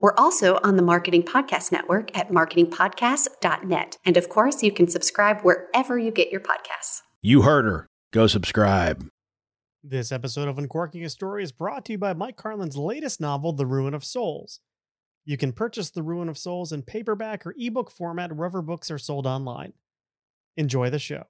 We're also on the Marketing Podcast Network at marketingpodcast.net. And of course, you can subscribe wherever you get your podcasts. You heard her. Go subscribe. This episode of Uncorking a Story is brought to you by Mike Carlin's latest novel, The Ruin of Souls. You can purchase The Ruin of Souls in paperback or ebook format wherever books are sold online. Enjoy the show.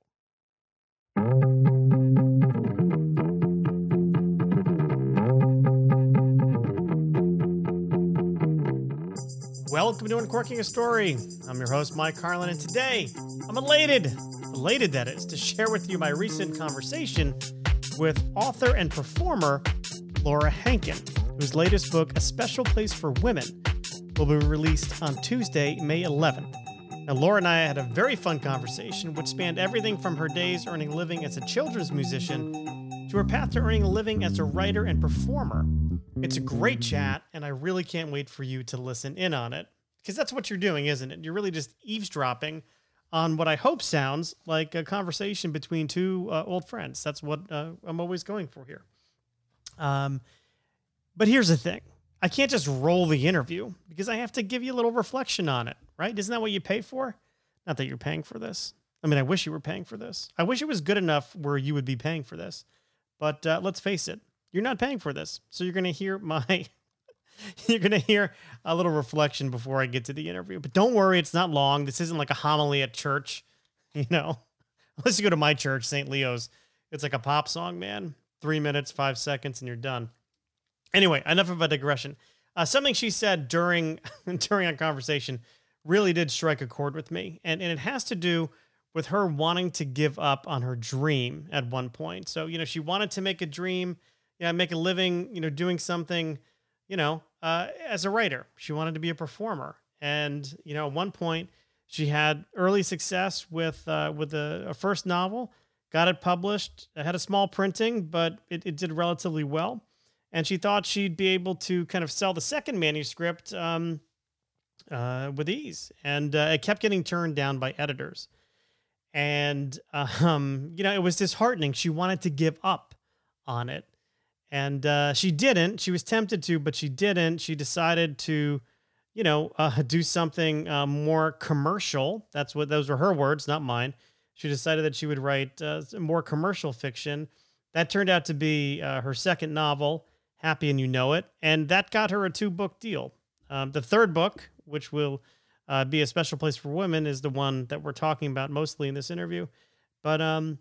Welcome to Uncorking a Story. I'm your host, Mike Carlin, and today I'm elated, elated that is, to share with you my recent conversation with author and performer Laura Hankin, whose latest book, A Special Place for Women, will be released on Tuesday, May 11th. Now, Laura and I had a very fun conversation, which spanned everything from her days earning a living as a children's musician to her path to earning a living as a writer and performer. It's a great chat, and I really can't wait for you to listen in on it. Because that's what you're doing, isn't it? You're really just eavesdropping on what I hope sounds like a conversation between two uh, old friends. That's what uh, I'm always going for here. Um, but here's the thing I can't just roll the interview because I have to give you a little reflection on it, right? Isn't that what you pay for? Not that you're paying for this. I mean, I wish you were paying for this. I wish it was good enough where you would be paying for this. But uh, let's face it, you're not paying for this. So you're going to hear my. you're going to hear a little reflection before I get to the interview. But don't worry, it's not long. This isn't like a homily at church, you know. Unless you go to my church, St. Leo's, it's like a pop song, man. Three minutes, five seconds, and you're done. Anyway, enough of a digression. Uh, something she said during during our conversation really did strike a chord with me, and and it has to do with her wanting to give up on her dream at one point. So you know, she wanted to make a dream, you know, make a living, you know, doing something, you know, uh, as a writer. She wanted to be a performer, and you know, at one point she had early success with uh, with a, a first novel, got it published, it had a small printing, but it, it did relatively well and she thought she'd be able to kind of sell the second manuscript um, uh, with ease. And uh, it kept getting turned down by editors. And, um, you know, it was disheartening. She wanted to give up on it. And uh, she didn't. She was tempted to, but she didn't. She decided to, you know, uh, do something uh, more commercial. That's what those were her words, not mine. She decided that she would write uh, more commercial fiction. That turned out to be her second novel, Happy and You Know It. And that got her a two book deal. Um, the third book, which will uh, be a special place for women, is the one that we're talking about mostly in this interview. But, um,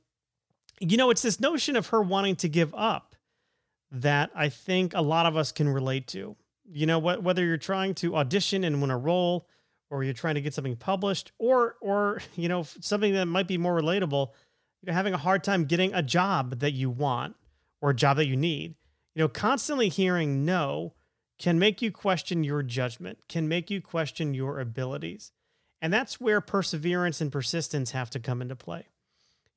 you know, it's this notion of her wanting to give up that I think a lot of us can relate to. You know, wh- whether you're trying to audition and win a role, or you're trying to get something published, or, or you know, something that might be more relatable, you know, having a hard time getting a job that you want or a job that you need you know, constantly hearing no can make you question your judgment, can make you question your abilities. And that's where perseverance and persistence have to come into play.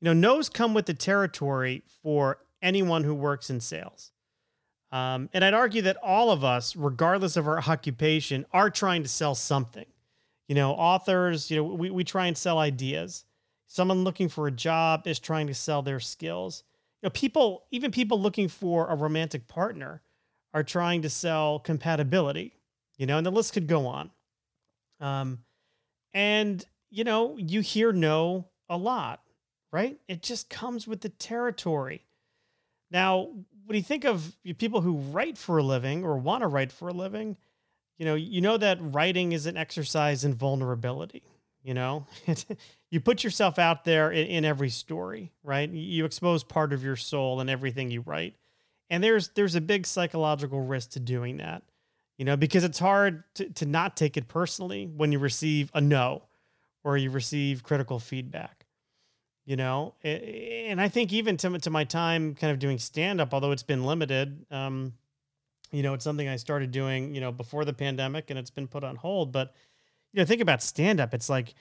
You know, no's come with the territory for anyone who works in sales. Um, and I'd argue that all of us, regardless of our occupation, are trying to sell something. You know, authors, you know, we, we try and sell ideas. Someone looking for a job is trying to sell their skills you know, people, even people looking for a romantic partner are trying to sell compatibility, you know, and the list could go on. Um, and, you know, you hear no a lot, right? It just comes with the territory. Now, when you think of people who write for a living or want to write for a living, you know, you know that writing is an exercise in vulnerability. You know, you put yourself out there in, in, every story, right? You expose part of your soul in everything you write, and there's there's a big psychological risk to doing that. You know, because it's hard to, to not take it personally when you receive a no or you receive critical feedback. You know, and I think even to, to my time kind of doing stand up, although it's been limited, um, you know, it's something I started doing, you know, before the pandemic and it's been put on hold. But you know, think about stand up. It's like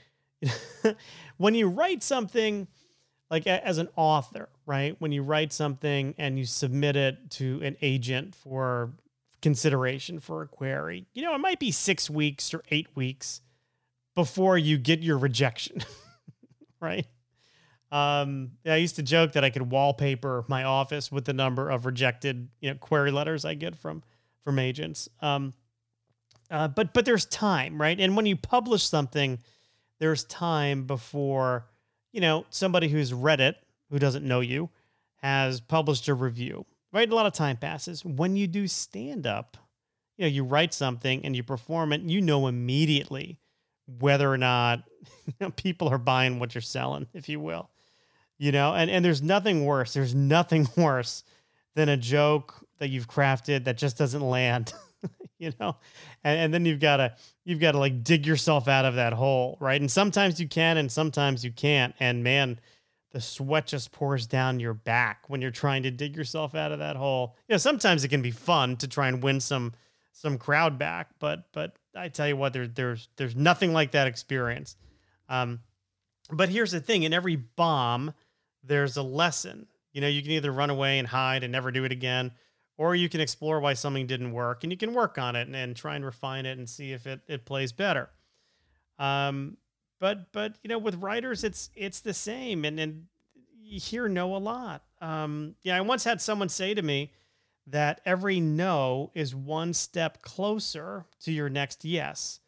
when you write something like as an author, right? When you write something and you submit it to an agent for consideration for a query, you know, it might be six weeks or eight weeks before you get your rejection, right? Um, I used to joke that I could wallpaper my office with the number of rejected, you know, query letters I get from from agents. Um, uh, but but there's time, right? And when you publish something, there's time before you know somebody who's read it, who doesn't know you, has published a review. Right, a lot of time passes. When you do stand up, you know, you write something and you perform it, you know immediately whether or not you know, people are buying what you're selling, if you will you know? And and there's nothing worse there's nothing worse than a joke that you've crafted that just doesn't land you know? And, and then you've got to you've got to like dig yourself out of that hole right? And sometimes you can and sometimes you can't. And man the sweat just pours down your back when you're trying to dig yourself out of that hole. You know sometimes it can be fun to try and win some some crowd back but but i tell you what there, there's there's nothing like that experience. Um but here's the thing in every bomb there's a lesson. You know, you can either run away and hide and never do it again, or you can explore why something didn't work and you can work on it and, and try and refine it and see if it, it plays better. Um, but but you know, with writers, it's it's the same, and and you hear no a lot. Um, yeah, I once had someone say to me that every no is one step closer to your next yes.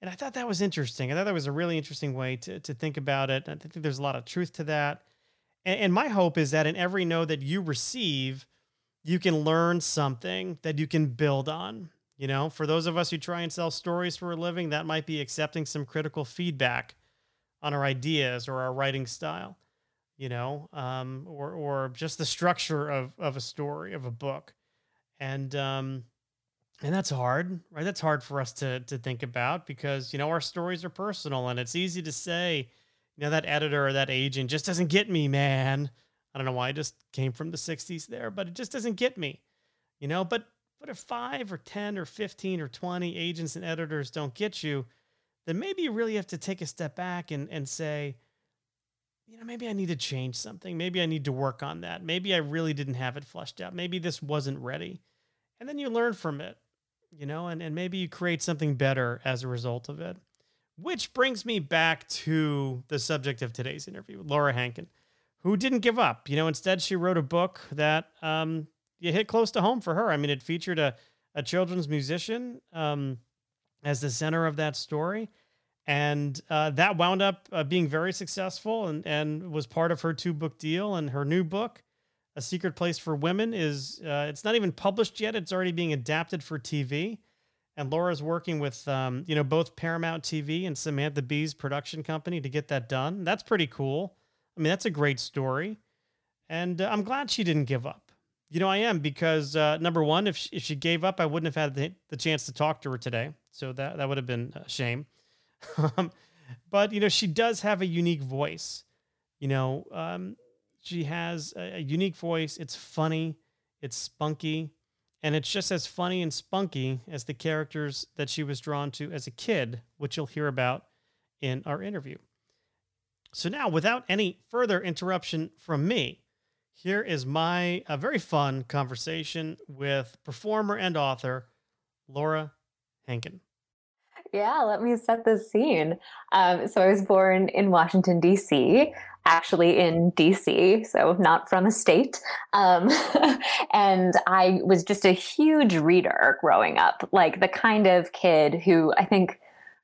And I thought that was interesting. I thought that was a really interesting way to, to think about it. I think there's a lot of truth to that. And, and my hope is that in every no that you receive, you can learn something that you can build on. You know, for those of us who try and sell stories for a living, that might be accepting some critical feedback on our ideas or our writing style, you know, um, or or just the structure of of a story of a book, and um, and that's hard, right? That's hard for us to to think about because you know our stories are personal, and it's easy to say, you know, that editor or that agent just doesn't get me, man. I don't know why I just came from the 60s there, but it just doesn't get me. You know, but but if 5 or 10 or 15 or 20 agents and editors don't get you, then maybe you really have to take a step back and and say, you know, maybe I need to change something. Maybe I need to work on that. Maybe I really didn't have it fleshed out. Maybe this wasn't ready. And then you learn from it, you know, and, and maybe you create something better as a result of it. Which brings me back to the subject of today's interview, Laura Hankin, who didn't give up. You know, instead, she wrote a book that um, you hit close to home for her. I mean, it featured a, a children's musician um, as the center of that story. And uh, that wound up uh, being very successful and, and was part of her two book deal. And her new book, A Secret Place for Women, is uh, it's not even published yet. It's already being adapted for TV and Laura's working with um, you know both Paramount TV and Samantha Bee's production company to get that done. That's pretty cool. I mean, that's a great story, and uh, I'm glad she didn't give up. You know, I am because uh, number one, if she, if she gave up, I wouldn't have had the, the chance to talk to her today. So that that would have been a shame. Um, but you know, she does have a unique voice. You know, um, she has a, a unique voice. It's funny. It's spunky and it's just as funny and spunky as the characters that she was drawn to as a kid, which you'll hear about in our interview. So now, without any further interruption from me, here is my a very fun conversation with performer and author Laura Hankin. Yeah, let me set the scene. Um, so I was born in Washington, D.C., actually in DC, so not from a state. Um, and I was just a huge reader growing up, like the kind of kid who I think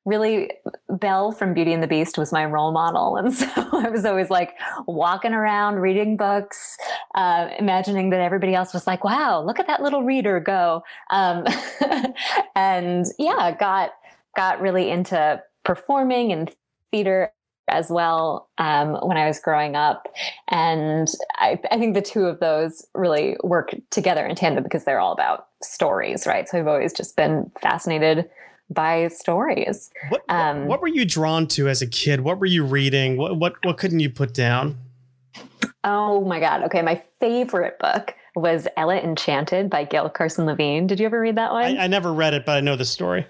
really Belle from Beauty and the Beast was my role model. And so I was always like walking around reading books, uh, imagining that everybody else was like, wow, look at that little reader go. Um, and yeah, got, got really into performing and theater as well um, when I was growing up. And I, I, think the two of those really work together in tandem because they're all about stories, right? So I've always just been fascinated by stories. What, um, what were you drawn to as a kid? What were you reading? What, what, what couldn't you put down? Oh my God. Okay. My favorite book was Ella Enchanted by Gail Carson Levine. Did you ever read that one? I, I never read it, but I know the story.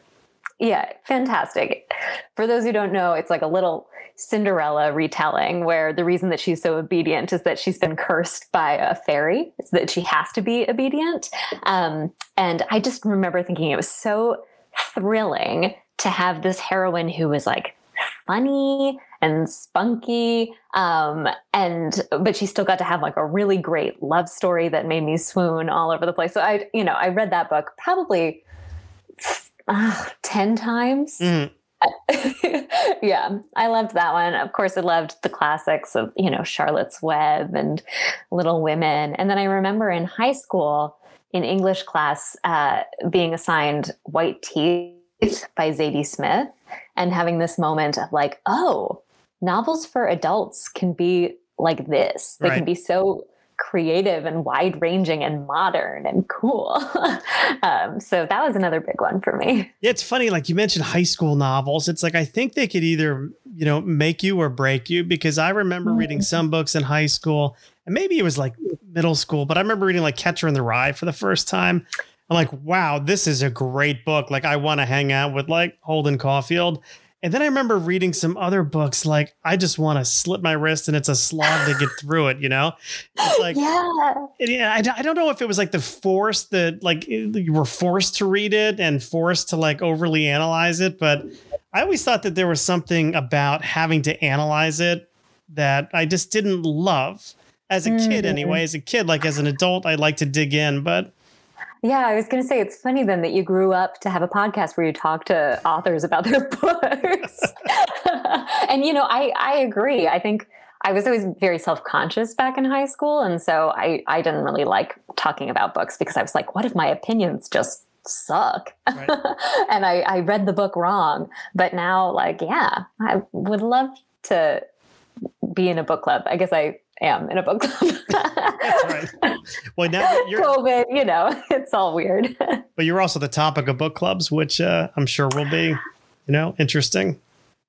Yeah, fantastic. For those who don't know, it's like a little Cinderella retelling where the reason that she's so obedient is that she's been cursed by a fairy, so that she has to be obedient. Um, and I just remember thinking it was so thrilling to have this heroine who was like funny and spunky um, and but she still got to have like a really great love story that made me swoon all over the place so i you know i read that book probably uh, 10 times mm. yeah, I loved that one. Of course, I loved the classics of, you know, Charlotte's Web and Little Women. And then I remember in high school, in English class, uh, being assigned White Teeth by Zadie Smith and having this moment of like, oh, novels for adults can be like this. They right. can be so creative and wide ranging and modern and cool. um, so that was another big one for me. Yeah, it's funny. Like you mentioned high school novels. It's like I think they could either, you know, make you or break you because I remember mm-hmm. reading some books in high school and maybe it was like middle school, but I remember reading like Catcher in the Rye for the first time. I'm like, wow, this is a great book. Like I want to hang out with like Holden Caulfield. And then I remember reading some other books like I just want to slip my wrist and it's a slog to get through it, you know? It's like Yeah. yeah, I, I don't know if it was like the force that like you were forced to read it and forced to like overly analyze it, but I always thought that there was something about having to analyze it that I just didn't love as a mm-hmm. kid anyway. As a kid, like as an adult, I like to dig in, but yeah, I was going to say it's funny then that you grew up to have a podcast where you talk to authors about their books. and you know, I I agree. I think I was always very self-conscious back in high school and so I I didn't really like talking about books because I was like what if my opinions just suck right. and I, I read the book wrong but now like yeah i would love to be in a book club i guess i am in a book club. That's right. Well, now you're COVID, you know, it's all weird. but you're also the topic of book clubs, which uh, I'm sure will be, you know, interesting.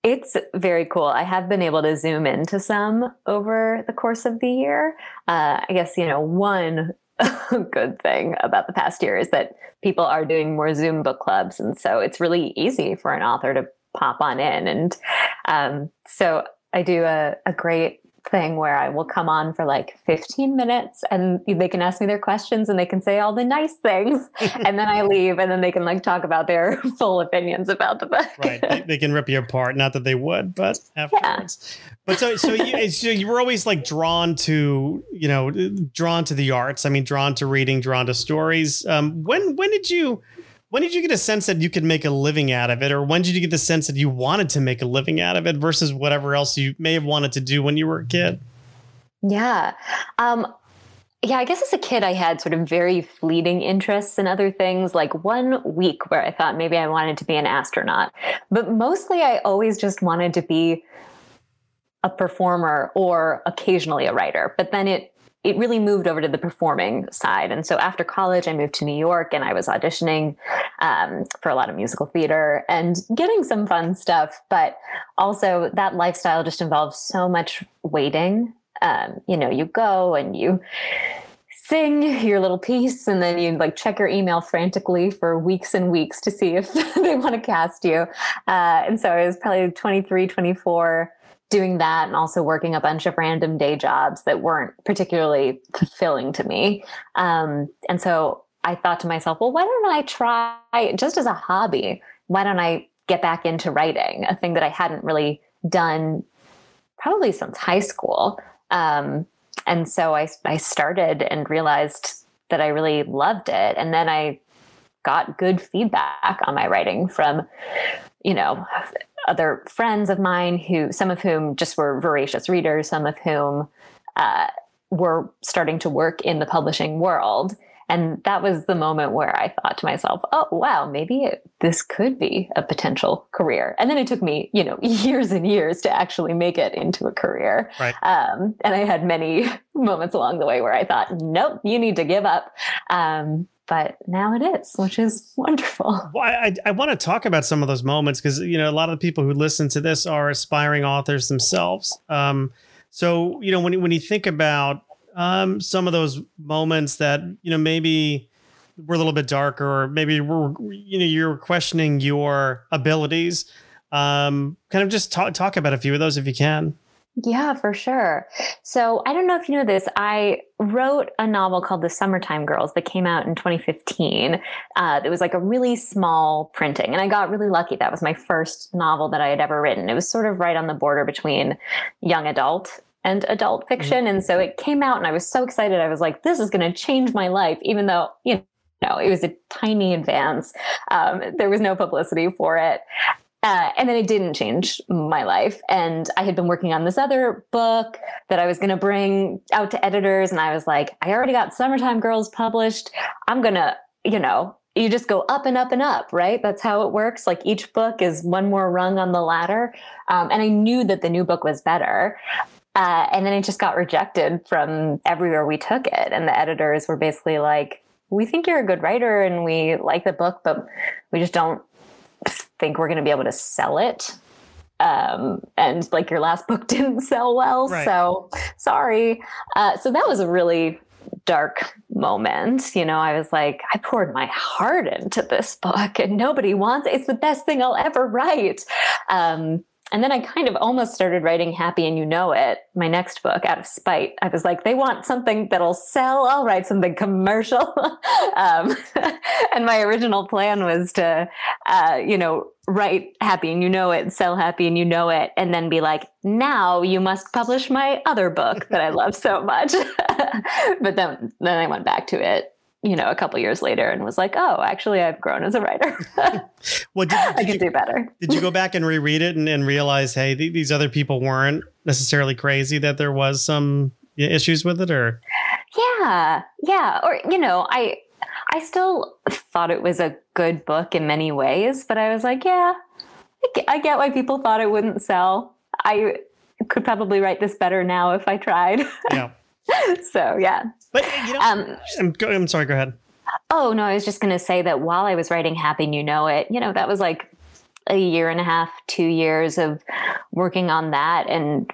It's very cool. I have been able to zoom into some over the course of the year. Uh, I guess, you know, one good thing about the past year is that people are doing more Zoom book clubs. And so it's really easy for an author to pop on in. And um, so I do a, a great thing where I will come on for like 15 minutes and they can ask me their questions and they can say all the nice things. and then I leave and then they can like talk about their full opinions about the book. right. They, they, can rip you apart. Not that they would, but afterwards. Yeah. But so, so you, so you were always like drawn to, you know, drawn to the arts. I mean, drawn to reading, drawn to stories. Um, when, when did you, when did you get a sense that you could make a living out of it or when did you get the sense that you wanted to make a living out of it versus whatever else you may have wanted to do when you were a kid yeah um, yeah, I guess as a kid, I had sort of very fleeting interests in other things, like one week where I thought maybe I wanted to be an astronaut. But mostly, I always just wanted to be a performer or occasionally a writer. But then it it really moved over to the performing side. And so after college, I moved to New York and I was auditioning um, for a lot of musical theater and getting some fun stuff. But also, that lifestyle just involves so much waiting. Um, you know, you go and you sing your little piece and then you like check your email frantically for weeks and weeks to see if they want to cast you. Uh, and so I was probably 23, 24 doing that and also working a bunch of random day jobs that weren't particularly fulfilling to me. Um, and so I thought to myself, well, why don't I try just as a hobby? Why don't I get back into writing, a thing that I hadn't really done probably since high school? Um, and so I, I started and realized that I really loved it. And then I got good feedback on my writing from, you know, other friends of mine who, some of whom just were voracious readers, some of whom uh, were starting to work in the publishing world. And that was the moment where I thought to myself, oh, wow, maybe it, this could be a potential career. And then it took me, you know, years and years to actually make it into a career. Right. Um, and I had many moments along the way where I thought, nope, you need to give up. Um, but now it is, which is wonderful. Well, I, I want to talk about some of those moments because you know a lot of the people who listen to this are aspiring authors themselves. Um, so you know when when you think about um, some of those moments that you know maybe were a little bit darker, or maybe we're, you know you're questioning your abilities. Um, kind of just talk talk about a few of those if you can. Yeah, for sure. So I don't know if you know this. I wrote a novel called The Summertime Girls that came out in 2015. Uh, it was like a really small printing, and I got really lucky. That was my first novel that I had ever written. It was sort of right on the border between young adult and adult fiction. Mm-hmm. And so it came out, and I was so excited. I was like, this is going to change my life, even though, you know, it was a tiny advance. Um, there was no publicity for it. Uh, and then it didn't change my life. And I had been working on this other book that I was going to bring out to editors. And I was like, I already got Summertime Girls published. I'm going to, you know, you just go up and up and up, right? That's how it works. Like each book is one more rung on the ladder. Um, and I knew that the new book was better. Uh, and then it just got rejected from everywhere we took it. And the editors were basically like, we think you're a good writer and we like the book, but we just don't think we're going to be able to sell it. Um, and like your last book didn't sell well. Right. So sorry. Uh, so that was a really dark moment. You know, I was like, I poured my heart into this book and nobody wants it. It's the best thing I'll ever write. Um, and then I kind of almost started writing Happy and You Know It, my next book, out of spite. I was like, they want something that'll sell. I'll write something commercial. um, and my original plan was to, uh, you know, write Happy and You Know It, sell Happy and You Know It, and then be like, now you must publish my other book that I love so much. but then, then I went back to it you know, a couple years later and was like, oh, actually, I've grown as a writer. well, did, did I can you, do better. did you go back and reread it and, and realize, hey, th- these other people weren't necessarily crazy, that there was some issues with it or? Yeah. Yeah. Or, you know, I, I still thought it was a good book in many ways, but I was like, yeah, I get why people thought it wouldn't sell. I could probably write this better now if I tried. Yeah. so yeah. But you know, um, I'm, go, I'm sorry. Go ahead. Oh no, I was just going to say that while I was writing Happy and You Know It, you know, that was like a year and a half, two years of working on that, and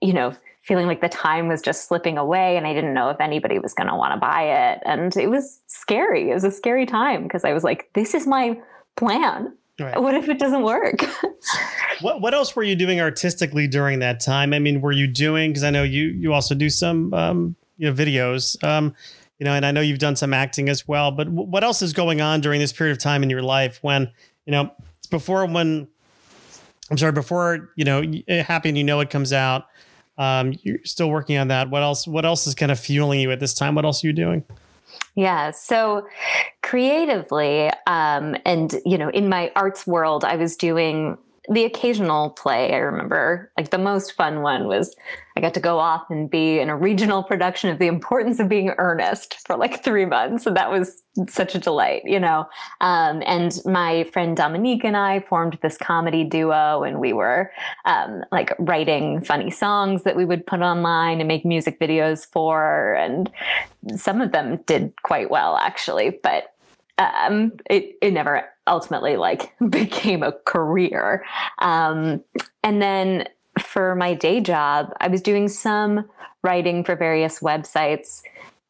you know, feeling like the time was just slipping away, and I didn't know if anybody was going to want to buy it, and it was scary. It was a scary time because I was like, this is my plan. Right. What if it doesn't work? what What else were you doing artistically during that time? I mean, were you doing? Because I know you you also do some um, you know videos, um, you know, and I know you've done some acting as well. But w- what else is going on during this period of time in your life when you know before when I'm sorry before you know Happy and You Know It comes out? Um, you're still working on that. What else? What else is kind of fueling you at this time? What else are you doing? Yeah. So creatively, um, and you know, in my arts world, I was doing the occasional play. I remember like the most fun one was I got to go off and be in a regional production of The Importance of Being Earnest for like three months. And that was such a delight, you know. Um, and my friend Dominique and I formed this comedy duo, and we were um, like writing funny songs that we would put online and make music videos for. And some of them did quite well, actually. But um, it it never ultimately like became a career. Um, and then for my day job, I was doing some writing for various websites.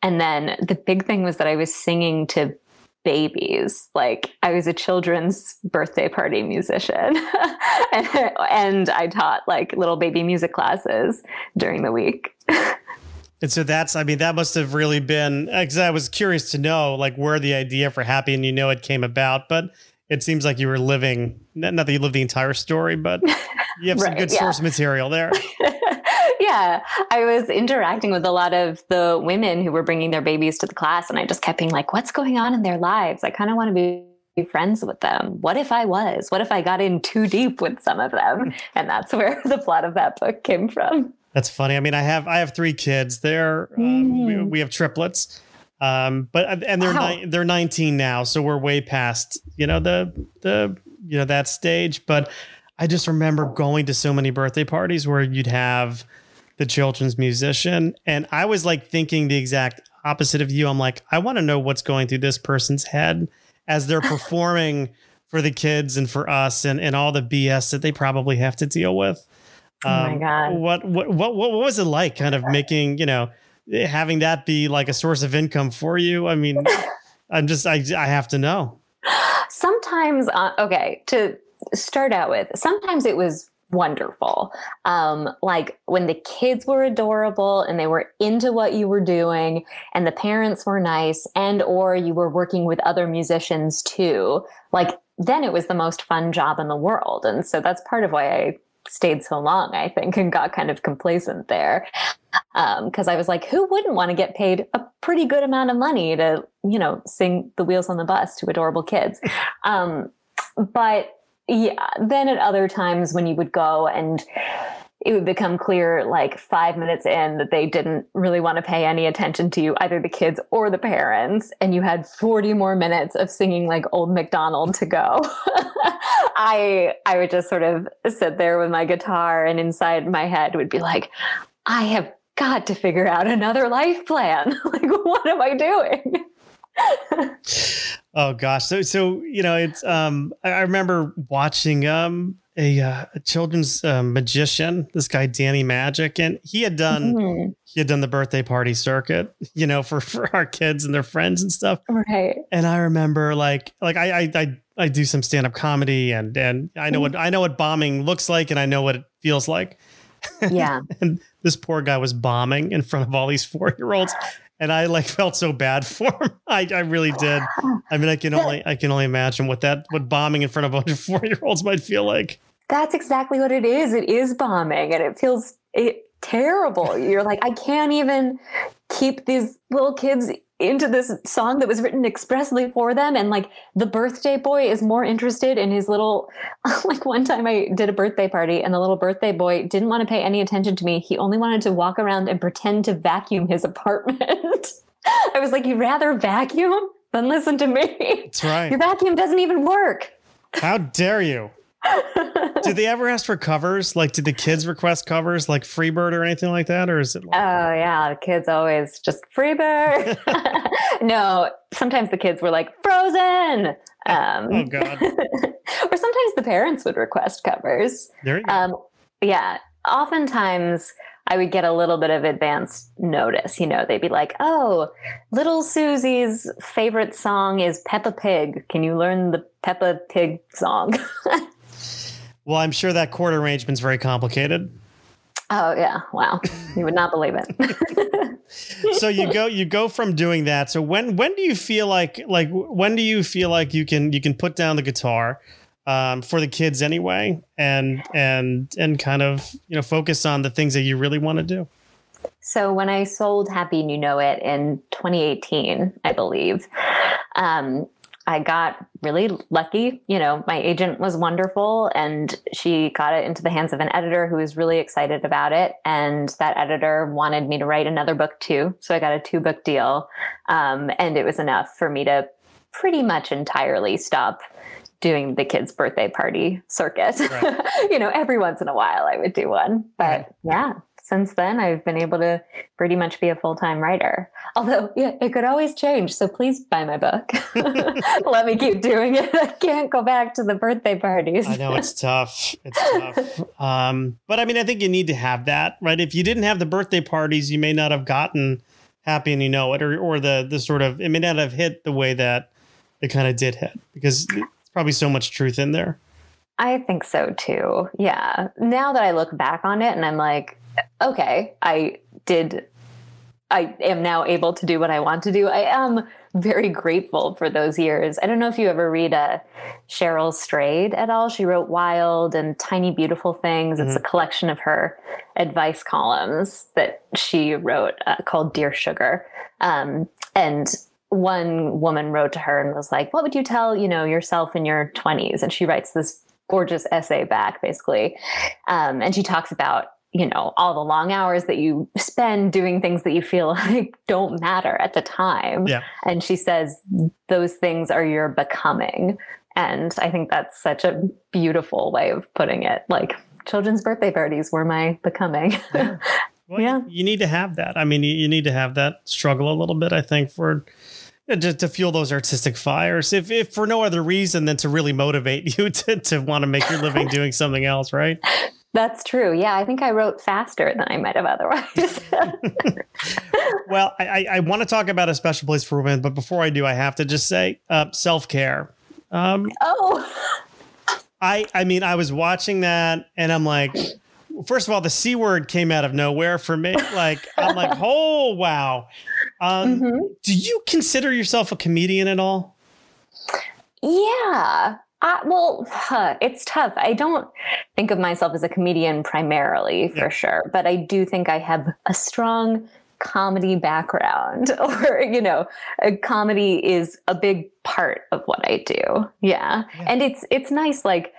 And then the big thing was that I was singing to babies. Like I was a children's birthday party musician. and, and I taught like little baby music classes during the week. And so that's, I mean, that must have really been, uh, because I was curious to know like where the idea for Happy and You Know It came about. But it seems like you were living, not that you lived the entire story, but you have right, some good yeah. source material there. yeah. I was interacting with a lot of the women who were bringing their babies to the class. And I just kept being like, what's going on in their lives? I kind of want to be be friends with them. What if I was? What if I got in too deep with some of them? And that's where the plot of that book came from. That's funny. I mean, I have I have three kids. They're um, we, mm. we, have triplets, um, but and they're wow. ni- they're 19 now, so we're way past you know the the you know that stage. But I just remember going to so many birthday parties where you'd have the children's musician, and I was like thinking the exact opposite of you. I'm like, I want to know what's going through this person's head as they're performing for the kids and for us, and and all the BS that they probably have to deal with. Um, oh my um, god! What what what what was it like? Kind of making you know having that be like a source of income for you. I mean, I'm just I I have to know. Sometimes, uh, okay, to start out with, sometimes it was wonderful. Um, like when the kids were adorable and they were into what you were doing and the parents were nice and or you were working with other musicians too. Like then it was the most fun job in the world. And so that's part of why I stayed so long, I think, and got kind of complacent there. Because um, I was like, who wouldn't want to get paid a pretty good amount of money to, you know, sing the wheels on the bus to adorable kids? Um, but yeah, then at other times when you would go and it would become clear like five minutes in that they didn't really want to pay any attention to you, either the kids or the parents, and you had 40 more minutes of singing like old McDonald to go. I I would just sort of sit there with my guitar and inside my head would be like, I have got to figure out another life plan. like, what am I doing? oh gosh. So so you know, it's um I, I remember watching um a, uh, a children's uh, magician, this guy Danny Magic, and he had done mm-hmm. he had done the birthday party circuit, you know, for for our kids and their friends and stuff. Right. And I remember like like I I I, I do some stand up comedy and and I know what I know what bombing looks like and I know what it feels like. Yeah. and this poor guy was bombing in front of all these four year olds. And I like felt so bad for him. I, I really did. I mean, I can only I can only imagine what that what bombing in front of a bunch of four year olds might feel like. That's exactly what it is. It is bombing, and it feels it terrible. You're like, I can't even keep these little kids into this song that was written expressly for them. And like the birthday boy is more interested in his little like one time I did a birthday party and the little birthday boy didn't want to pay any attention to me. He only wanted to walk around and pretend to vacuum his apartment. I was like you'd rather vacuum? Than listen to me. That's right. Your vacuum doesn't even work. How dare you did they ever ask for covers? Like, did the kids request covers, like Freebird or anything like that, or is it? Like- oh yeah, the kids always just Freebird. no, sometimes the kids were like Frozen. Um, oh God. or sometimes the parents would request covers. There you go. Um, yeah, oftentimes I would get a little bit of advance notice. You know, they'd be like, "Oh, little Susie's favorite song is Peppa Pig. Can you learn the Peppa Pig song?" Well, I'm sure that chord arrangement's very complicated. Oh yeah, wow! You would not believe it. so you go you go from doing that. So when when do you feel like like when do you feel like you can you can put down the guitar um, for the kids anyway, and and and kind of you know focus on the things that you really want to do. So when I sold Happy and You Know It in 2018, I believe, um, I got really lucky. You know, my agent was wonderful and she got it into the hands of an editor who was really excited about it. And that editor wanted me to write another book too. So I got a two book deal. Um, and it was enough for me to pretty much entirely stop doing the kids' birthday party circuit. Right. you know, every once in a while I would do one. But right. yeah, since then, I've been able to pretty much be a full time writer. Although, yeah, it could always change. So please buy my book. Let me keep doing it. I can't go back to the birthday parties. I know it's tough. It's tough. Um, but I mean, I think you need to have that, right? If you didn't have the birthday parties, you may not have gotten happy and you know it, or, or the, the sort of, it may not have hit the way that it kind of did hit because it's probably so much truth in there. I think so too. Yeah. Now that I look back on it and I'm like, okay, I did, I am now able to do what I want to do. I am very grateful for those years. I don't know if you ever read uh, Cheryl Strayed at all. She wrote Wild and Tiny Beautiful Things. Mm-hmm. It's a mm-hmm. collection of her advice columns that she wrote uh, called Dear Sugar. Um, and one woman wrote to her and was like, "What would you tell you know yourself in your 20s?" And she writes this gorgeous essay back, basically, um, and she talks about you know all the long hours that you spend doing things that you feel like don't matter at the time. Yeah. and she says those things are your becoming. And i think that's such a beautiful way of putting it. Like children's birthday parties were my becoming. Yeah, well, yeah. You, need to have that. I mean you, need to have that struggle a little bit i think for uh, to, to fuel those artistic fires. If, if for no other reason than to really motivate you to, to want to make your living doing something else right That's true. Yeah, I think I wrote faster than I might have otherwise. well, I, I want to talk about a special place for women, but before I do, I have to just say uh, self care. Um, oh, I I mean, I was watching that, and I'm like, first of all, the c word came out of nowhere for me. Like, I'm like, oh wow. Um, mm-hmm. Do you consider yourself a comedian at all? Yeah, uh, well, huh, it's tough. I don't think of myself as a comedian primarily, for yeah. sure, but I do think I have a strong comedy background, or you know, comedy is a big part of what I do. Yeah. yeah, and it's it's nice. Like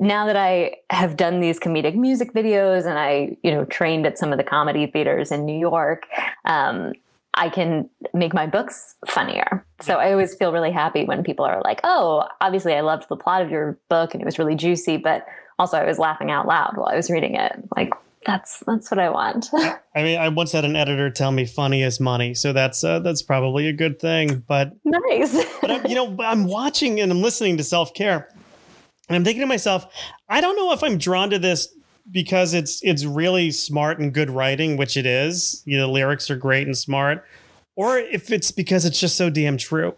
now that I have done these comedic music videos, and I you know trained at some of the comedy theaters in New York. Um, I can make my books funnier. So I always feel really happy when people are like, oh, obviously I loved the plot of your book and it was really juicy, but also I was laughing out loud while I was reading it. Like, that's that's what I want. I mean, I once had an editor tell me funny is money, so that's uh, that's probably a good thing. But nice. but I'm, you know, I'm watching and I'm listening to self care, and I'm thinking to myself, I don't know if I'm drawn to this because it's it's really smart and good writing, which it is. You know, the lyrics are great and smart, or if it's because it's just so damn true.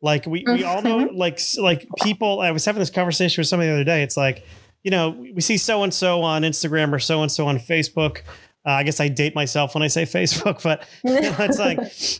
Like we we all know, mm-hmm. like like people. I was having this conversation with somebody the other day. It's like, you know, we see so and so on Instagram or so and so on Facebook. Uh, I guess I date myself when I say Facebook, but you know, it's like,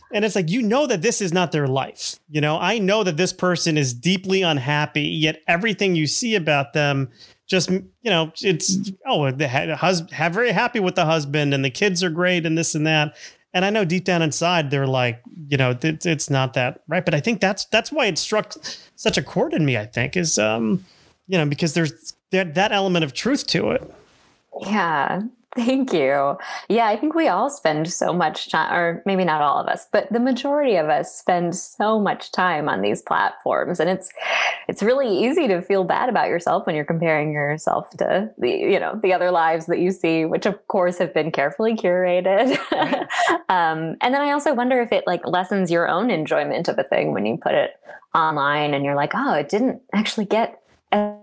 and it's like, you know, that this is not their life. You know, I know that this person is deeply unhappy, yet everything you see about them just you know it's oh the husband have very happy with the husband and the kids are great and this and that. And i know deep down inside they're like you know it, it's not that right? But i think that's that's why it struck such a chord in me i think is um you know because there's that that element of truth to it. Yeah Thank you. Yeah, I think we all spend so much time, or maybe not all of us, but the majority of us spend so much time on these platforms, and it's it's really easy to feel bad about yourself when you're comparing yourself to the you know the other lives that you see, which of course have been carefully curated. um, and then I also wonder if it like lessens your own enjoyment of a thing when you put it online, and you're like, oh, it didn't actually get as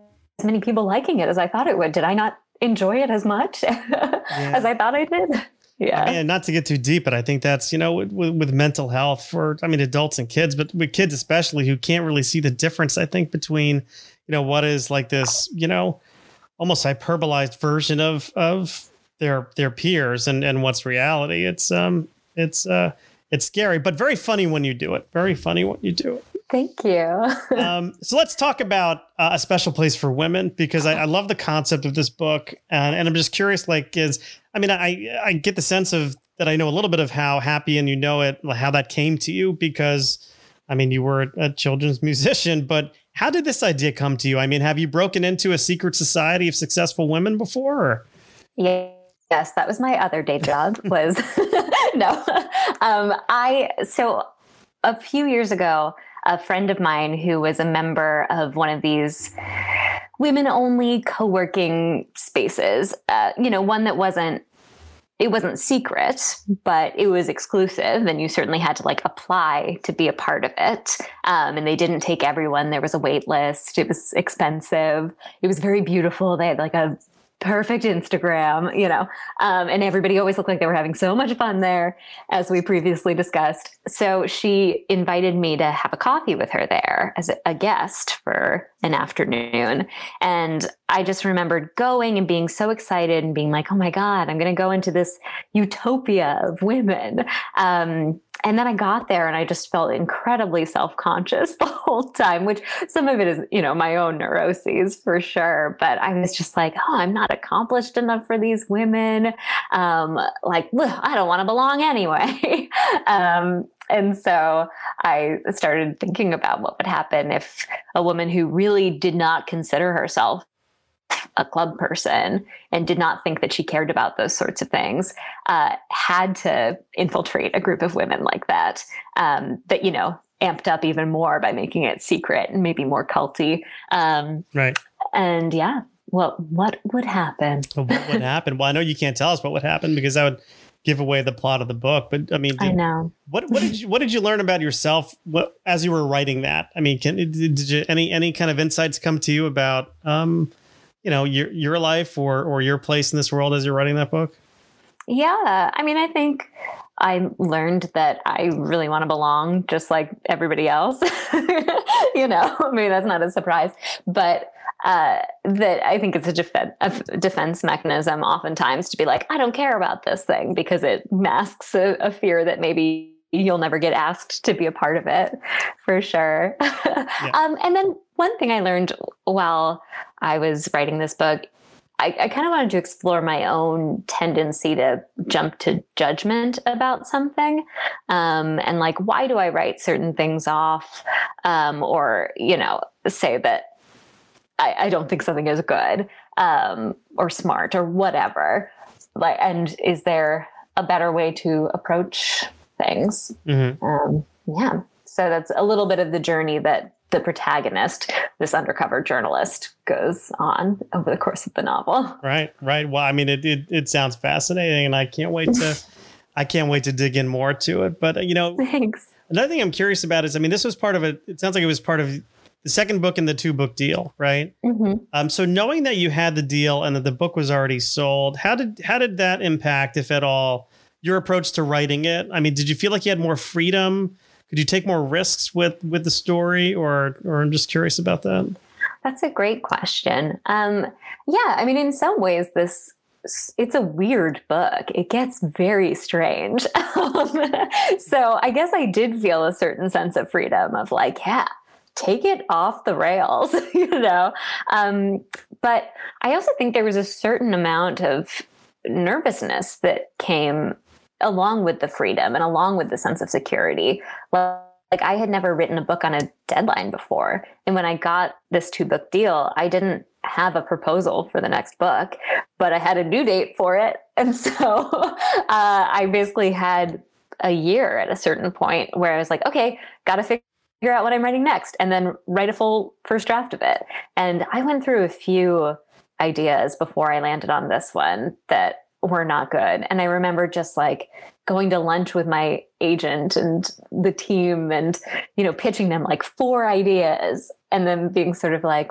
many people liking it as I thought it would. Did I not enjoy it as much yeah. as I thought I did. Yeah. I mean, not to get too deep, but I think that's, you know, with, with, mental health for, I mean, adults and kids, but with kids especially who can't really see the difference, I think, between, you know, what is like this, you know, almost hyperbolized version of, of their, their peers and, and what's reality. It's, um, it's, uh, it's scary, but very funny when you do it. Very funny when you do it. Thank you. um, so let's talk about uh, a special place for women because I, I love the concept of this book, and, and, I'm just curious. Like, is I mean, I I get the sense of that I know a little bit of how happy and you know it, how that came to you because, I mean, you were a children's musician, but how did this idea come to you? I mean, have you broken into a secret society of successful women before? Or? Yeah. Yes, that was my other day job. Was no, um, I so a few years ago a friend of mine who was a member of one of these women only co-working spaces uh, you know one that wasn't it wasn't secret but it was exclusive and you certainly had to like apply to be a part of it. Um, and they didn't take everyone. There was a wait list. It was expensive. It was very beautiful. They had like a perfect Instagram, you know, um, and everybody always looked like they were having so much fun there, as we previously discussed. So she invited me to have a coffee with her there as a guest for an afternoon. And I just remembered going and being so excited and being like, oh my God, I'm going to go into this utopia of women. Um, and then I got there and I just felt incredibly self conscious the whole time, which some of it is, you know, my own neuroses for sure. But I was just like, oh, I'm not accomplished enough for these women. Um, like, I don't want to belong anyway. um, and so I started thinking about what would happen if a woman who really did not consider herself a club person and did not think that she cared about those sorts of things uh, had to infiltrate a group of women like that um, that you know amped up even more by making it secret and maybe more culty. Um, right. and yeah well what would happen? What would happen? Well i know you can't tell us what would happen because that would give away the plot of the book but i mean did, i know. what what did you what did you learn about yourself what, as you were writing that? I mean can did you any any kind of insights come to you about um you know your your life or or your place in this world as you're writing that book? Yeah, I mean, I think I learned that I really want to belong just like everybody else. you know, I mean, that's not a surprise, but uh, that I think it's a, def- a, defense mechanism oftentimes to be like, I don't care about this thing because it masks a, a fear that maybe you'll never get asked to be a part of it for sure. yeah. um, and then one thing I learned while I was writing this book I, I kind of wanted to explore my own tendency to jump to judgment about something. Um, and like, why do I write certain things off? Um, or, you know, say that I, I don't think something is good um, or smart or whatever. Like, and is there a better way to approach things? Mm-hmm. Um, yeah. So that's a little bit of the journey that the protagonist, this undercover journalist, goes on over the course of the novel. Right, right. Well, I mean, it it, it sounds fascinating, and I can't wait to, I can't wait to dig in more to it. But you know, thanks. Another thing I'm curious about is, I mean, this was part of it. It sounds like it was part of the second book in the two book deal, right? Mm-hmm. Um, so knowing that you had the deal and that the book was already sold, how did how did that impact, if at all, your approach to writing it? I mean, did you feel like you had more freedom? Could you take more risks with with the story or or i'm just curious about that that's a great question um yeah i mean in some ways this it's a weird book. It gets very strange. Um, so I guess I did feel a certain sense of freedom of like, yeah, take it off the rails, you know. Um, but I also think there was a certain amount of nervousness that came along with the freedom and along with the sense of security. Like I had never written a book on a deadline before. And when I got this two book deal, I didn't have a proposal for the next book, but I had a due date for it. And so uh, I basically had a year at a certain point where I was like, okay, got to figure out what I'm writing next and then write a full first draft of it. And I went through a few ideas before I landed on this one that were not good. And I remember just like going to lunch with my agent and the team and, you know, pitching them like four ideas and then being sort of like,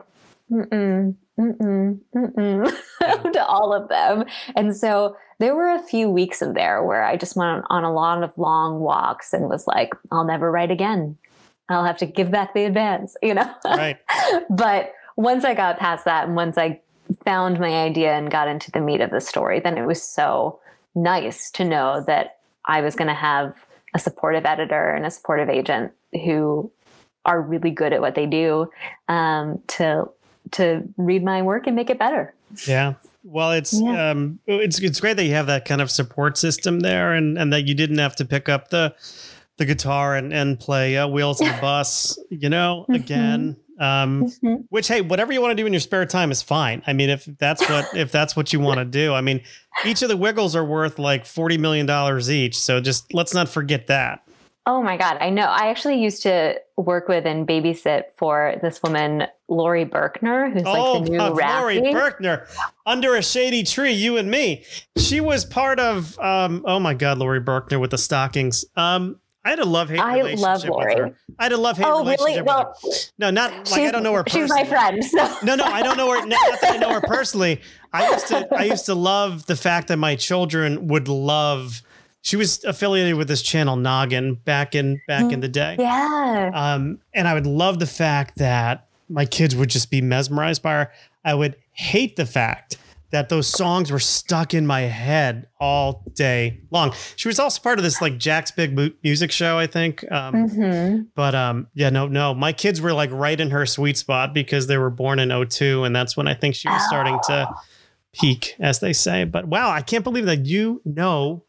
mm-mm, mm-mm, mm-mm to all of them. And so there were a few weeks in there where I just went on a lot of long walks and was like, I'll never write again. I'll have to give back the advance, you know? Right. but once I got past that and once I found my idea and got into the meat of the story, then it was so nice to know that I was going to have a supportive editor and a supportive agent who are really good at what they do um, to to read my work and make it better. Yeah. Well, it's yeah. um, it's it's great that you have that kind of support system there, and and that you didn't have to pick up the the guitar and and play uh, "Wheels of the Bus," you know, mm-hmm. Um, mm-hmm. which hey, whatever you want to do in your spare time is fine. I mean, if that's what if that's what you want to do, I mean, each of the Wiggles are worth like forty million dollars each. So just let's not forget that. Oh my God, I know. I actually used to work with and babysit for this woman, Laurie Berkner, who's oh, like the new uh, Laurie Berkner, under a shady tree, you and me. She was part of. Um, oh my God, Laurie Berkner with the stockings. Um, I had a love hate relationship love Laurie. with her. I had a love hate oh, relationship really? well, with her. No, not like I don't know her personally. She's my friend. So. No, no, I don't know her. Not that I know her personally. I used to I used to love the fact that my children would love she was affiliated with this channel Noggin back in back in the day. Yeah. Um, and I would love the fact that my kids would just be mesmerized by her. I would hate the fact that those songs were stuck in my head all day long. She was also part of this like Jack's Big Music Show, I think. Um, mm-hmm. But um, yeah, no, no, my kids were like right in her sweet spot because they were born in 02. And that's when I think she was starting to peak, as they say. But wow, I can't believe that you know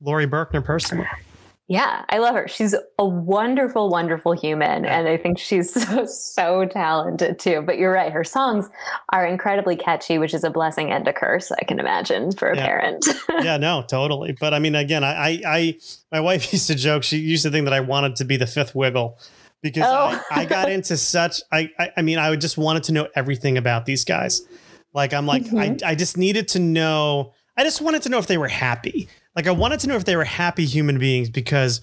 Laurie Berkner personally. Yeah, I love her. She's a wonderful, wonderful human. Yeah. And I think she's so, so talented too. But you're right. Her songs are incredibly catchy, which is a blessing and a curse, I can imagine, for a yeah. parent. yeah, no, totally. But I mean, again, I, I, my wife used to joke, she used to think that I wanted to be the fifth wiggle because oh. I, I, got into such, I, I, I mean, I just wanted to know everything about these guys. Like, I'm like, mm-hmm. I, I just needed to know, I just wanted to know if they were happy. Like I wanted to know if they were happy human beings because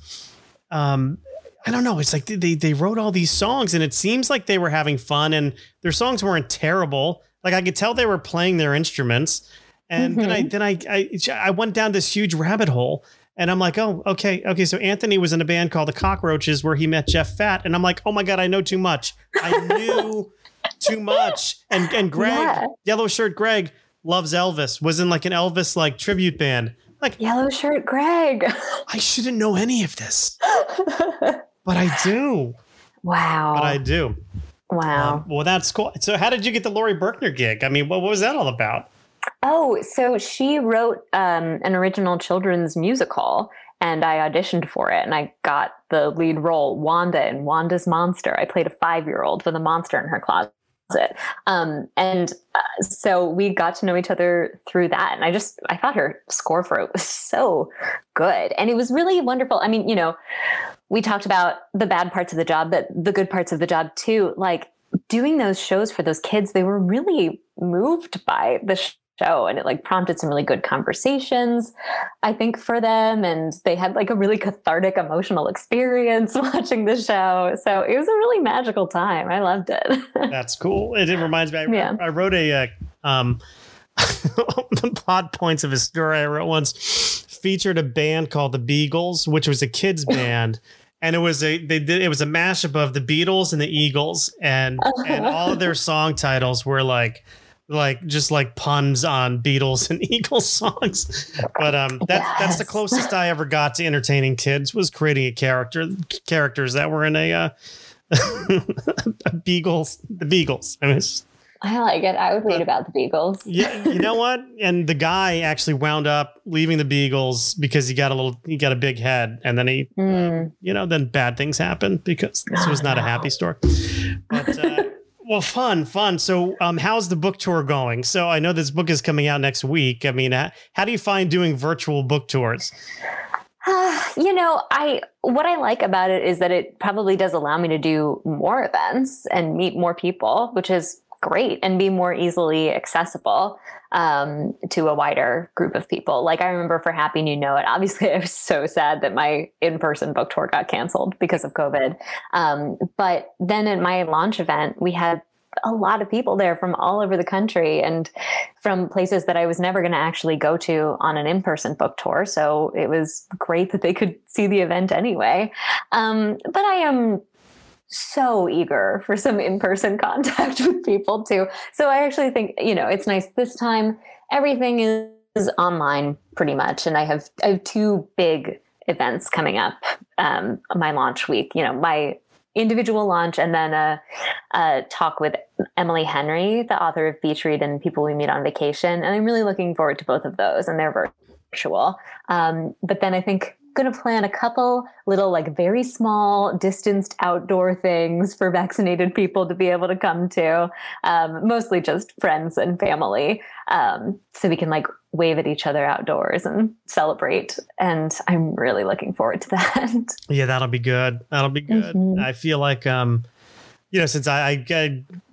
um I don't know. It's like they they wrote all these songs and it seems like they were having fun and their songs weren't terrible. Like I could tell they were playing their instruments, and then I Mm-hmm. then I, I I went down this huge rabbit hole. And I'm like, oh, okay, okay. So Anthony was in a band called the Cockroaches where he met Jeff Fatt, and I'm like, oh my god, I know too much. I knew too much. And and Greg, Yeah. yellow shirt Greg, loves Elvis. Was in like an Elvis like tribute band. Like Yellow shirt Greg. I shouldn't know any of this, but I do. wow. But I do. wow. Um, well, that's cool. So, how did you get the Laurie Berkner gig? I mean, what, what was that all about? Oh, so she wrote um, an original children's musical, and I auditioned for it, and I got the lead role, Wanda in Wanda's Monster. I played a five-year-old with a monster in her closet. Um, and uh, so we got to know each other through that. And I just, I thought her score for it was so good. And it was really wonderful. I mean, you know, we talked about the bad parts of the job, but the good parts of the job too. Like doing those shows for those kids, they were really moved by the show and it like prompted some really good conversations i think for them and they had like a really cathartic emotional experience watching the show so it was a really magical time i loved it That's cool. It, it reminds me. I, Yeah. I wrote a uh, um, the plot points of a story I wrote once featured a band called the Beagles, which was a kids band. And it was a they did it was a mashup of the Beatles and the Eagles, and and all of their song titles were like like just like puns on Beatles and Eagles songs. But um that that's the closest I ever got to entertaining kids was creating a character characters that were in a uh Beagles the Beagles. I mean it's, i like it i would read about the beagles yeah, you know what? And the guy actually wound up leaving the Beagles because he got a little he got a big head and then he Mm. you know, then bad things happened because this was not a happy story. But uh, well, fun, fun. So, um, how's the book tour going? So, I know this book is coming out next week. I mean, how, how do you find doing virtual book tours? you know, I what I like about it is that it probably does allow me to do more events and meet more people, which is great and be more easily accessible um, to a wider group of people. Like I remember for Happy and You Know It, obviously I was so sad that my in-person book tour got canceled because of COVID. Um, but then at my launch event, we had a lot of people there from all over the country and from places that I was never going to actually go to on an in-person book tour. So it was great that they could see the event anyway. Um, but I am so eager for some in-person contact with people too. So I actually think, you know, it's nice this time everything is, online pretty much. And I have, I have two big events coming up. Um, my launch week, you know, my individual launch and then a, a talk with Emily Henry, the author of Beach Read and People We Meet on Vacation. And I'm really looking forward to both of those and they're virtual. Um, but then I think going to plan a couple little like very small distanced outdoor things for vaccinated people to be able to come to um, mostly just friends and family um, so we can like wave at each other outdoors and celebrate and i'm really looking forward to that Yeah, that'll be good. That'll be good. Mhm. I feel like, um, you know, since I, I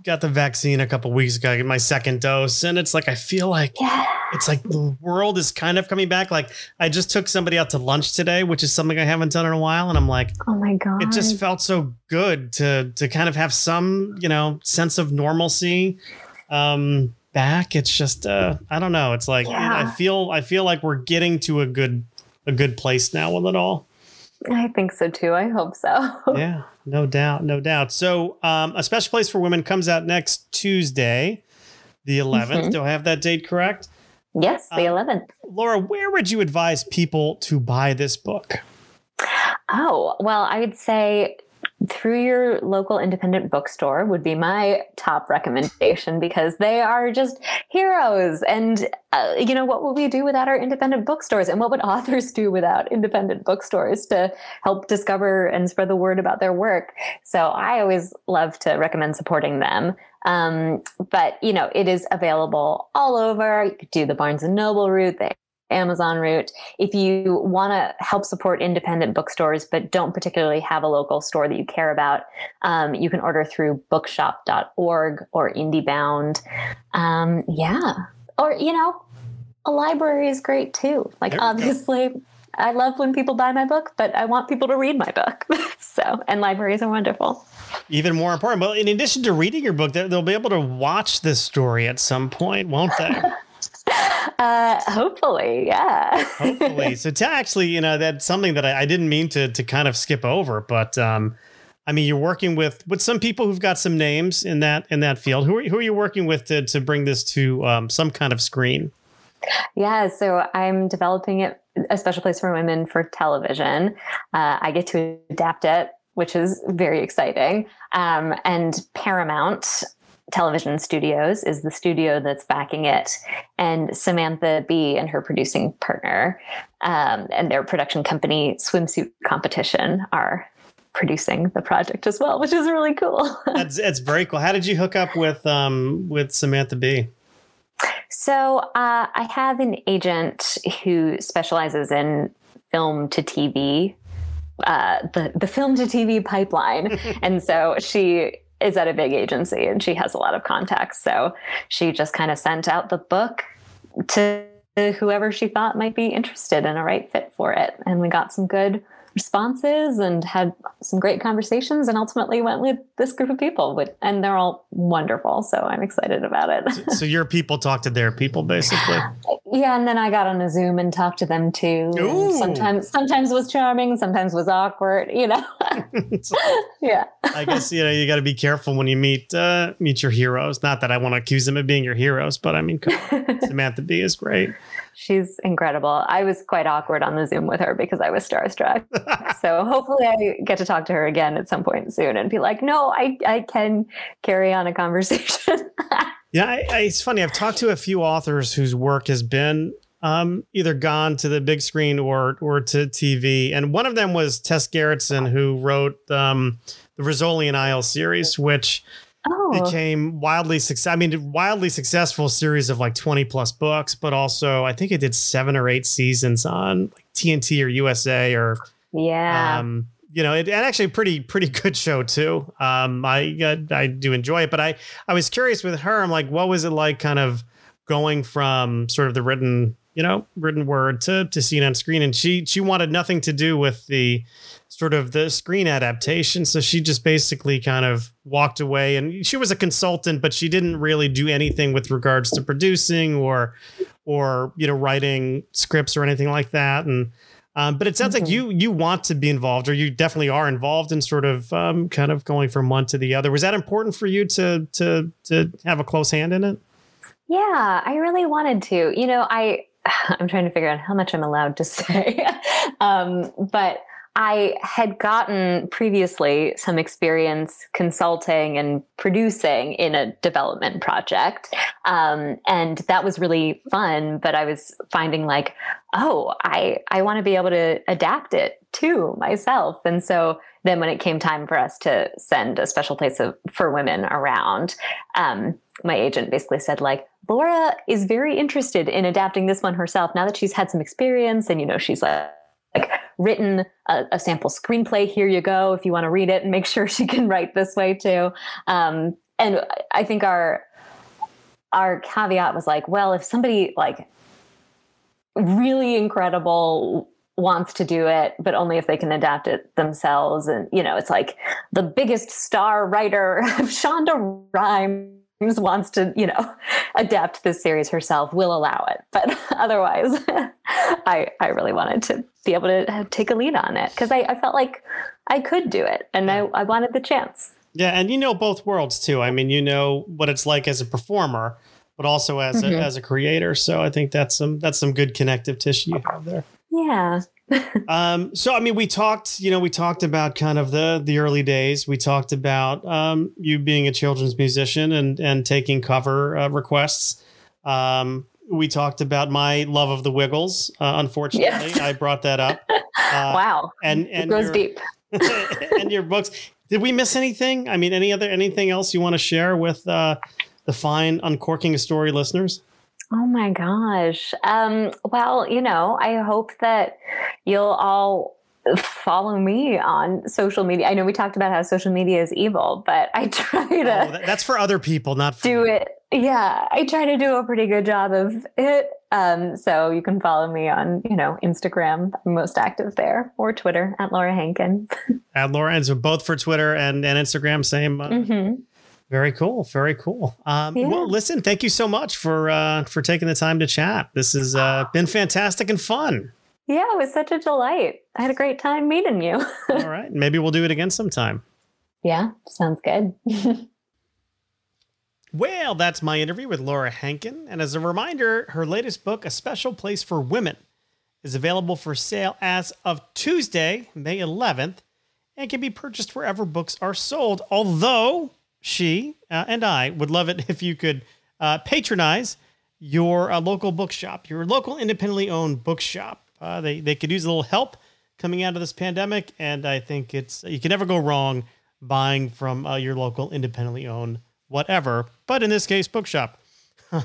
got, the vaccine a couple weeks ago, I got my second dose, and it's like I feel like yeah. it's like the world is kind of coming back. Like I just took somebody out to lunch today, which is something I haven't done in a while, and I'm like, oh my god it just felt so good to to kind of have some you know sense of normalcy um back. It's just uh i don't know. It's like Yeah. i feel i feel like we're getting to a good a good place now with it all. I think so too. I hope so. Yeah no doubt no doubt. So um a special place for women comes out next tuesday the 11th Mhm. do i have that date correct? Yes the Um, 11th laura where would you advise people to buy this book? Oh, well, I would say through your local independent bookstore would be my top recommendation because they are just heroes. And, uh, you know, what would we do without our independent bookstores? And what would authors do without independent bookstores to help discover and spread the word about their work? So I always love to recommend supporting them. Um, but, you know, it is available all over. You could do the Barnes and Noble route, the Amazon route. If you want to help support independent bookstores, but don't particularly have a local store that you care about, um, you can order through bookshop.org or IndieBound. Um, yeah. Or, you know, a library is great too. Like, you go. obviously, I love when people buy my book, but I want people to read my book. so, and libraries are wonderful. Even more important. Well, in addition to reading your book, they'll be able to watch this story at some point, won't they? Uh, hopefully, yeah. hopefully. So to actually, you know, that's something that I, I, didn't mean to to kind of skip over, but um, I mean, you're working with with some people who've got some names in that in that field. Who are, who are you working with to to bring this to um, some kind of screen? Yeah, so I'm developing it a special place for women for television. Uh, I get to adapt it, which is very exciting. Um, and Paramount Television Studios is the studio that's backing it, and Samantha Bee and her producing partner um, and their production company Swimsuit Competition are producing the project as well, which is really cool. that's it's very cool. How did you hook up with um, with Samantha Bee? So uh, I have an agent who specializes in film to TV, uh, the the film to TV pipeline, and so she is at a big agency and she has a lot of contacts. So she just kind of sent out the book to whoever she thought might be interested and a right fit for it, and we got some good responses and had some great conversations and ultimately went with this group of people and they're all wonderful so i'm excited about it. So, your people talk to their people basically. Yeah and then i got on a zoom and talked to them too sometimes sometimes was charming sometimes was awkward you know? Yeah. I guess you know you got to be careful when you meet uh meet your heroes. Not that i want to accuse them of being your heroes but i mean samantha bee is great She's incredible. I was quite awkward on the Zoom with her because I was starstruck. so hopefully I get to talk to her again at some point soon and be like, no, I, I can carry on a conversation. yeah, I, I, it's funny. I've talked to a few authors whose work has been um, either gone to the big screen or or to TV. And one of them was Tess Gerritsen, who wrote um, the Rizzoli and Isles series, which oh. became wildly success. I mean, wildly successful series of like 20 plus books, but also I think it did seven or eight seasons on like TNT or USA or yeah. Um, you know, it, and actually pretty pretty good show too. Um, I uh, I do enjoy it, but I I was curious with her. I'm like, what was it like, kind of going from sort of the written you know written word to to seeing on screen, and she she wanted nothing to do with the sort of the screen adaptation. So she just basically kind of walked away and she was a consultant, but she didn't really do anything with regards to producing or or you know writing scripts or anything like that. And um, but it sounds mm-hmm. like you you want to be involved, or you definitely are involved in sort of um, kind of going from one to the other. Was that important for you to to to have a close hand in it? Yeah, I really wanted to. You know, I I'm trying to figure out how much I'm allowed to say, um, but I had gotten previously some experience consulting and producing in a development project. Um, and that was really fun, but I was finding like, oh, I, I want to be able to adapt it too myself. And so then when it came time for us to send a special place of, for women around, um, my agent basically said like, Laura is very interested in adapting this one herself now that she's had some experience and, you know, she's like, like written a, a, sample screenplay. Here you go. If you want to read it and make sure she can write this way too. Um, and I think our our caveat was like, well, if somebody like really incredible wants to do it, but only if they can adapt it themselves. And you know, it's like the biggest star writer, Shonda Rhimes wants to, you know, adapt this series herself, will allow it. But otherwise, I I really wanted to be able to take a lead on it because I, I felt like I could do it and I, I wanted the chance. Yeah, and you know both worlds too. I mean, you know what it's like as a performer, but also as mm-hmm. a, as a creator. So I think that's some that's some good connective tissue you have there. Yeah. Um, so I mean, we talked, you know, we talked about kind of the the early days. We talked about um, you being a children's musician and and taking cover uh, requests. Um, we talked about my love of the Wiggles. Uh, unfortunately, yes. I brought that up. Uh, wow, and and it goes your, deep. and your books. Did we miss anything? I mean, any other anything else you want to share with uh, the fine uncorking a story listeners? Oh my gosh. Um, well, you know, I hope that you'll all follow me on social media. I know we talked about how social media is evil, but I try to. Oh, that's for other people, not for do it. Yeah, I try to do a pretty good job of it Um, so you can follow me on, you know, Instagram. I'm most active there, or Twitter at Laura Hankin. at Laura, and so both for Twitter and, and Instagram, same. Uh, mm-hmm. Very cool. Very cool. Um, yeah. Well, listen, thank you so much for uh, for taking the time to chat. This has uh, been fantastic and fun. Yeah, it was such a delight. I had a great time meeting you. All right. Maybe we'll do it again sometime. Yeah, sounds good. well, that's my interview with Laura Hankin. And as a reminder, her latest book, A Special Place for Women, is available for sale as of Tuesday, May 11th, and can be purchased wherever books are sold. Although she uh, and I would love it if you could uh, patronize your uh, local bookshop, your local independently owned bookshop. Uh, they they could use a little help coming out of this pandemic, and I think it's you can never go wrong buying from uh, your local independently owned whatever. But in this case, bookshop.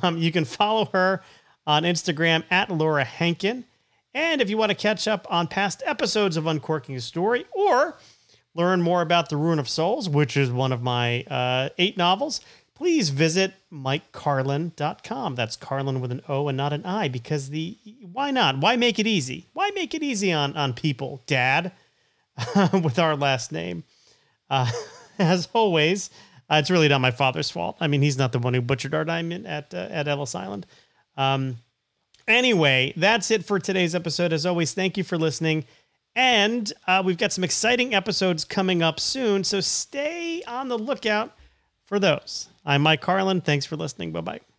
Um, you can follow her on Instagram at Laura Hankin. And if you want to catch up on past episodes of Uncorking a Story or learn more about The Ruin of Souls, which is one of my uh, eight novels, please visit mikecarlon.com. That's Carlon with an O and not an I because the why not? Why make it easy? Why make it easy on on people, Dad, with our last name? Uh, as always, uh, it's really not my father's fault. I mean, he's not the one who butchered our diamond at uh, at Ellis Island. Um, anyway, that's it for today's episode. As always, thank you for listening. And uh, we've got some exciting episodes coming up soon, so stay on the lookout for those. I'm Mike Carlon. Thanks for listening. Bye bye.